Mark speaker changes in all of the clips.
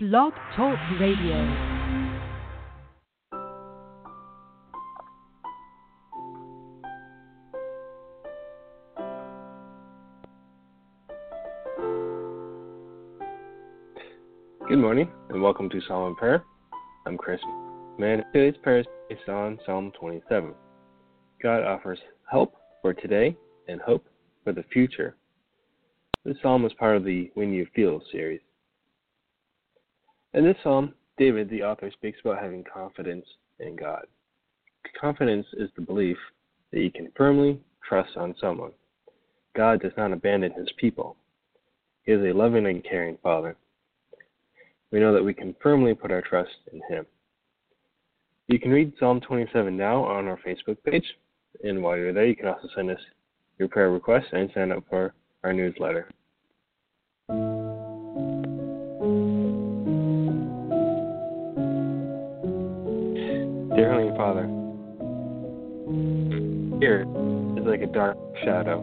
Speaker 1: Blog Talk Radio.
Speaker 2: Good morning and welcome to Psalm Prayer. I'm Chris. Mann, today's prayer is based on Psalm 27. God offers help for today and hope for the future. This psalm is part of the When You Feel series. In this psalm, David, the author, speaks about having confidence in God. Confidence is the belief that you can firmly trust on someone. God does not abandon his people. He is a loving and caring Father. We know that we can firmly put our trust in him. You can read Psalm 27 now on our Facebook page, and while you're there, you can also send us your prayer requests and sign up for our newsletter. Dear Father, fear is like a dark shadow,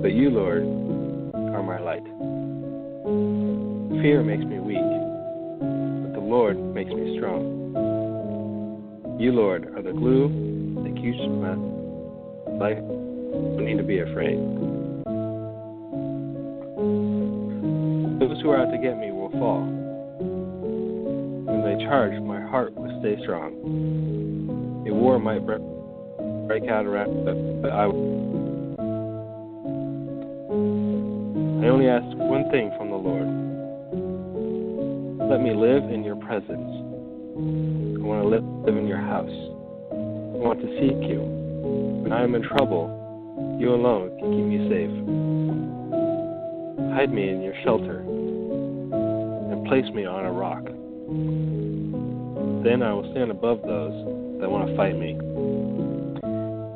Speaker 2: but you, Lord, are my light. Fear makes me weak, but the Lord makes me strong. You, Lord, are the glue that keeps my life. I don't need to be afraid. Those who are out to get me will fall. When they charge, my heart will stay strong. A war might break out around, but I. I only ask one thing from the Lord. Let me live in your presence. I want to live, live in your house. I want to seek you. When I am in trouble, you alone can keep me safe. Hide me in your shelter and place me on a rock. Then I will stand above those that want to fight me.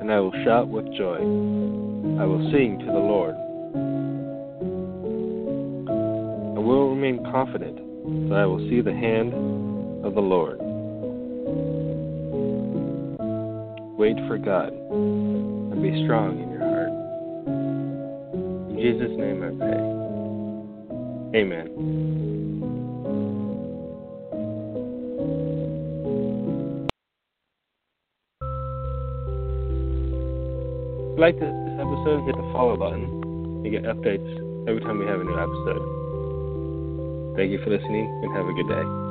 Speaker 2: And I will shout with joy. I will sing to the Lord. I will remain confident that I will see the hand of the Lord. Wait for God and be strong in your heart. In Jesus' name I pray. Amen. You like this episode, hit the follow button. You get updates every time we have a new episode. Thank you for listening and have a good day.